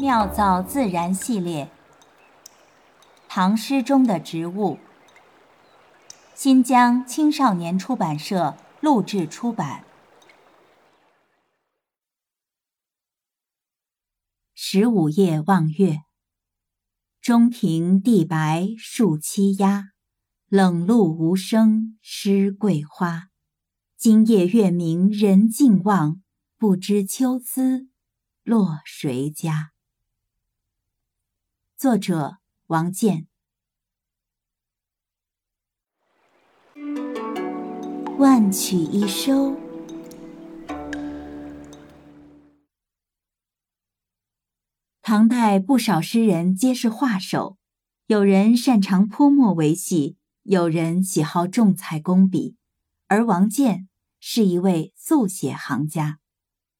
妙造自然系列，唐诗中的植物。新疆青少年出版社录制出版。十五夜望月，中庭地白树栖鸦，冷露无声湿桂花。今夜月明人尽望，不知秋思落谁家。作者王建。万曲一收。唐代不少诗人皆是画手，有人擅长泼墨为戏，有人喜好重彩工笔，而王建是一位速写行家，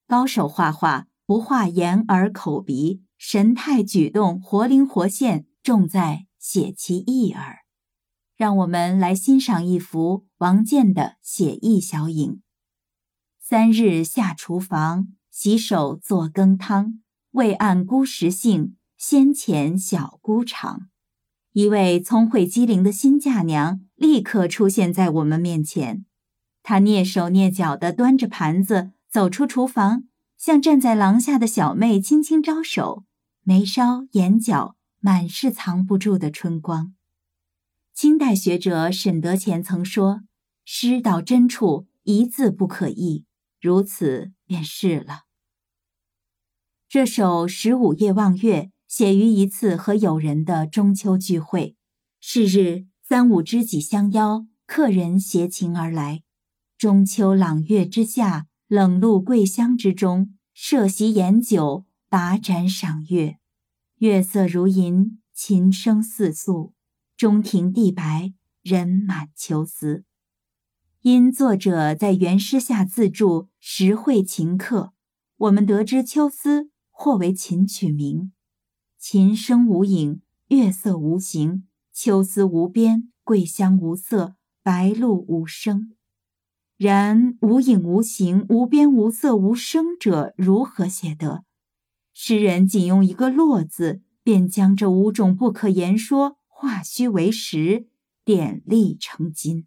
高手画画不画眼耳口鼻。神态举动活灵活现，重在写其意耳。让我们来欣赏一幅王建的写意小影：三日下厨房，洗手做羹汤。未按姑食性，先遣小姑尝。一位聪慧机灵的新嫁娘立刻出现在我们面前，她蹑手蹑脚地端着盘子走出厨房，向站在廊下的小妹轻轻招手。眉梢眼角满是藏不住的春光。清代学者沈德潜曾说：“诗到真处，一字不可易。”如此便是了。这首《十五夜望月》写于一次和友人的中秋聚会。是日，三五知己相邀，客人携琴而来。中秋朗月之下，冷露桂香之中，设席饮酒。把盏赏月，月色如银，琴声似诉，中庭地白，人满秋思。因作者在原诗下自注“实会琴客”，我们得知秋思或为琴曲名。琴声无影，月色无形，秋思无边，桂香无色，白露无声。然无影无形、无边无色无声者，如何写得？诗人仅用一个“落”字，便将这五种不可言说化虚为实，点力成金。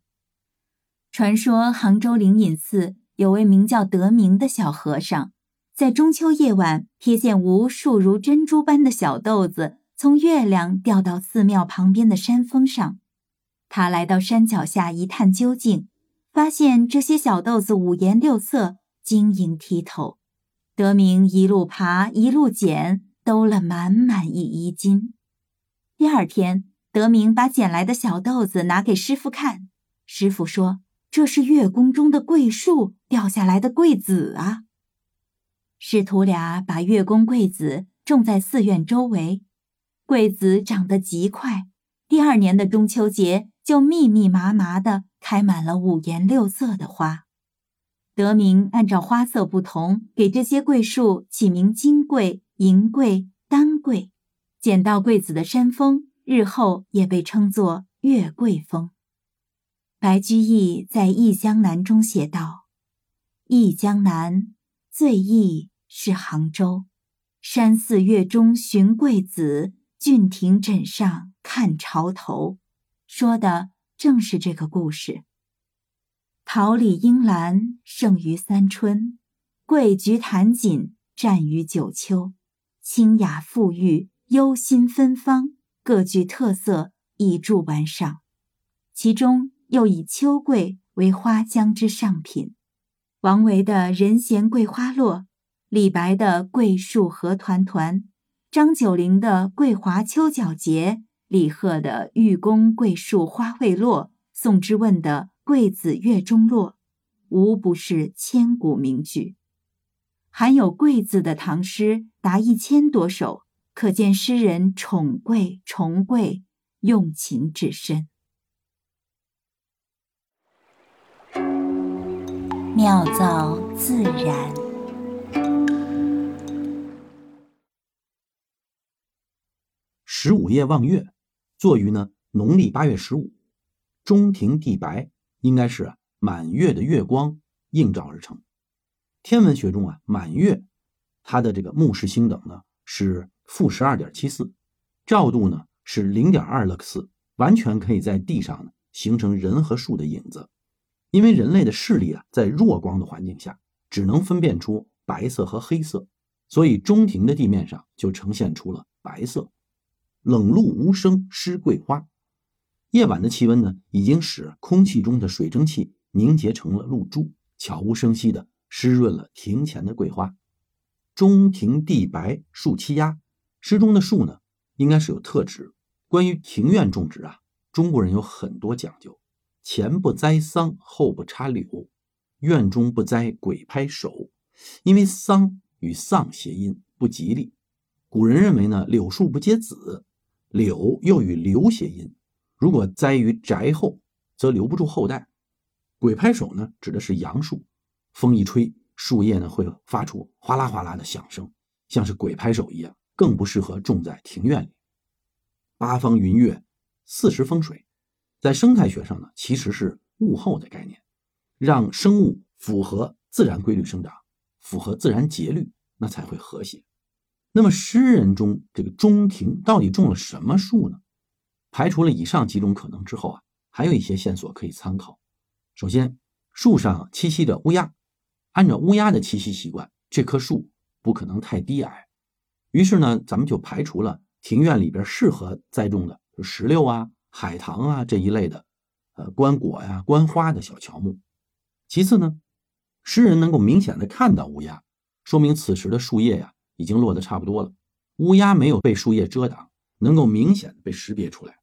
传说杭州灵隐寺有位名叫德明的小和尚，在中秋夜晚瞥见无数如珍珠般的小豆子从月亮掉到寺庙旁边的山峰上。他来到山脚下一探究竟，发现这些小豆子五颜六色，晶莹剔透。德明一路爬，一路捡，兜了满满一衣襟。第二天，德明把捡来的小豆子拿给师傅看，师傅说：“这是月宫中的桂树掉下来的桂子啊。”师徒俩把月宫桂子种在寺院周围，桂子长得极快，第二年的中秋节就密密麻麻的开满了五颜六色的花。得名按照花色不同，给这些桂树起名金桂、银桂、丹桂。捡到桂子的山峰，日后也被称作月桂峰。白居易在《忆江南》中写道：“忆江南，最忆是杭州。山寺月中寻桂子，郡亭枕上看潮头。”说的正是这个故事。桃李樱兰胜于三春，桂菊檀锦占于九秋。清雅馥郁，幽心芬芳，各具特色，以著玩赏。其中又以秋桂为花江之上品。王维的“人闲桂花落”，李白的“桂树何团团”，张九龄的“桂华秋皎洁”，李贺的“玉宫桂树花未落”，宋之问的。桂子月中落，无不是千古名句。含有“桂”字的唐诗达一千多首，可见诗人宠桂、崇桂，用情至深。妙造自然。十五夜望月，作于呢农历八月十五，中庭地白。应该是满月的月光映照而成。天文学中啊，满月它的这个目视星等呢是负十二点七四，照度呢是零点二勒克斯，完全可以在地上呢形成人和树的影子。因为人类的视力啊，在弱光的环境下，只能分辨出白色和黑色，所以中庭的地面上就呈现出了白色。冷露无声湿桂花，夜晚的气温呢，已经使空气中的水蒸气凝结成了露珠，悄无声息的湿润了庭前的桂花。中庭地白树栖鸦，诗中的树呢，应该是有特指。关于庭院种植啊，中国人有很多讲究。前不栽桑，后不插柳，院中不栽鬼拍手，因为桑与丧谐音，不吉利。古人认为呢，柳树不结籽，柳又与留谐音，如果栽于宅后，则留不住后代。鬼拍手呢，指的是杨树，风一吹，树叶呢会发出哗啦哗啦的响声，像是鬼拍手一样，更不适合种在庭院里。八方云月，四时风水。在生态学上呢，其实是物候的概念，让生物符合自然规律生长，符合自然节律，那才会和谐。那么诗人中这个中庭到底种了什么树呢？排除了以上几种可能之后啊，还有一些线索可以参考。首先，树上栖息着乌鸦，按照乌鸦的栖息习惯，这棵树不可能太低矮。于是呢，咱们就排除了庭院里边适合栽种的石榴啊。海棠啊这一类的，呃，观果呀、观花的小乔木。其次呢，诗人能够明显的看到乌鸦，说明此时的树叶呀已经落得差不多了，乌鸦没有被树叶遮挡，能够明显的被识别出来。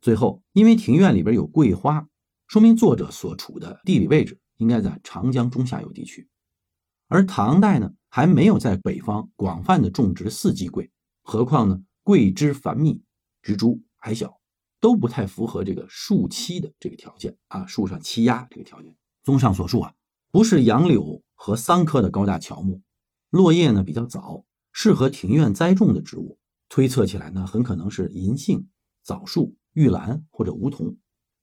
最后，因为庭院里边有桂花，说明作者所处的地理位置应该在长江中下游地区。而唐代呢，还没有在北方广泛的种植四季桂，何况呢，桂枝繁密，植株矮小。都不太符合这个树栖的这个条件啊，树上栖鸦这个条件。综上所述啊，不是杨柳和桑科的高大乔木，落叶呢比较早，适合庭院栽种的植物。推测起来呢，很可能是银杏、枣树、玉兰或者梧桐。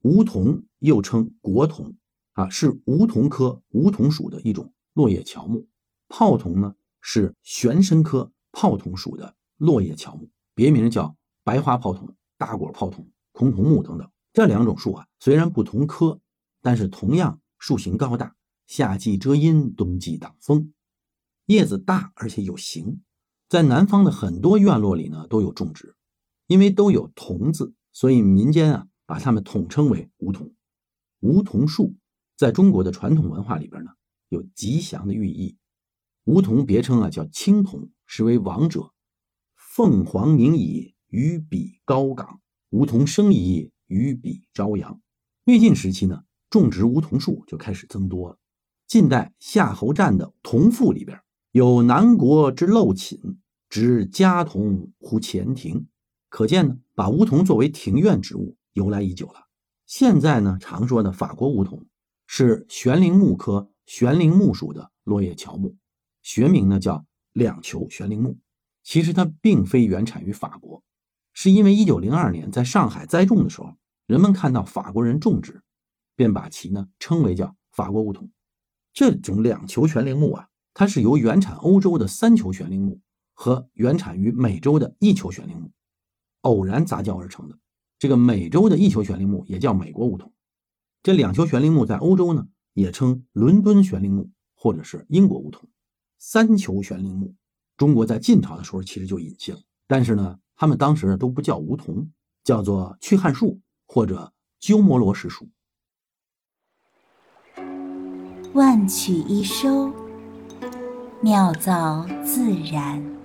梧桐又称国桐啊，是梧桐科梧桐属的一种落叶乔木。泡桐呢是玄参科泡桐属的落叶乔木，别名叫白花泡桐、大果泡桐。空桐木等等这两种树啊，虽然不同科，但是同样树形高大，夏季遮阴，冬季挡风，叶子大而且有形，在南方的很多院落里呢都有种植。因为都有“桐”字，所以民间啊把它们统称为梧桐。梧桐树在中国的传统文化里边呢有吉祥的寓意。梧桐别称啊叫青桐，实为王者。凤凰鸣矣，于彼高岗。梧桐生矣，于彼朝阳。魏晋时期呢，种植梧桐树就开始增多了。晋代夏侯湛的《桐赋》里边有“南国之陋寝，植家桐乎前庭”，可见呢，把梧桐作为庭院植物由来已久了。现在呢，常说的法国梧桐是悬铃木科悬铃木属的落叶乔木，学名呢叫两球悬铃木。其实它并非原产于法国。是因为一九零二年在上海栽种的时候，人们看到法国人种植，便把其呢称为叫法国梧桐。这种两球悬铃木啊，它是由原产欧洲的三球悬铃木和原产于美洲的一球悬铃木偶然杂交而成的。这个美洲的一球悬铃木也叫美国梧桐。这两球悬铃木在欧洲呢也称伦敦悬铃木或者是英国梧桐。三球悬铃木，中国在晋朝的时候其实就引进了，但是呢。他们当时都不叫梧桐，叫做去汉树或者鸠摩罗什树。万曲一收，妙造自然。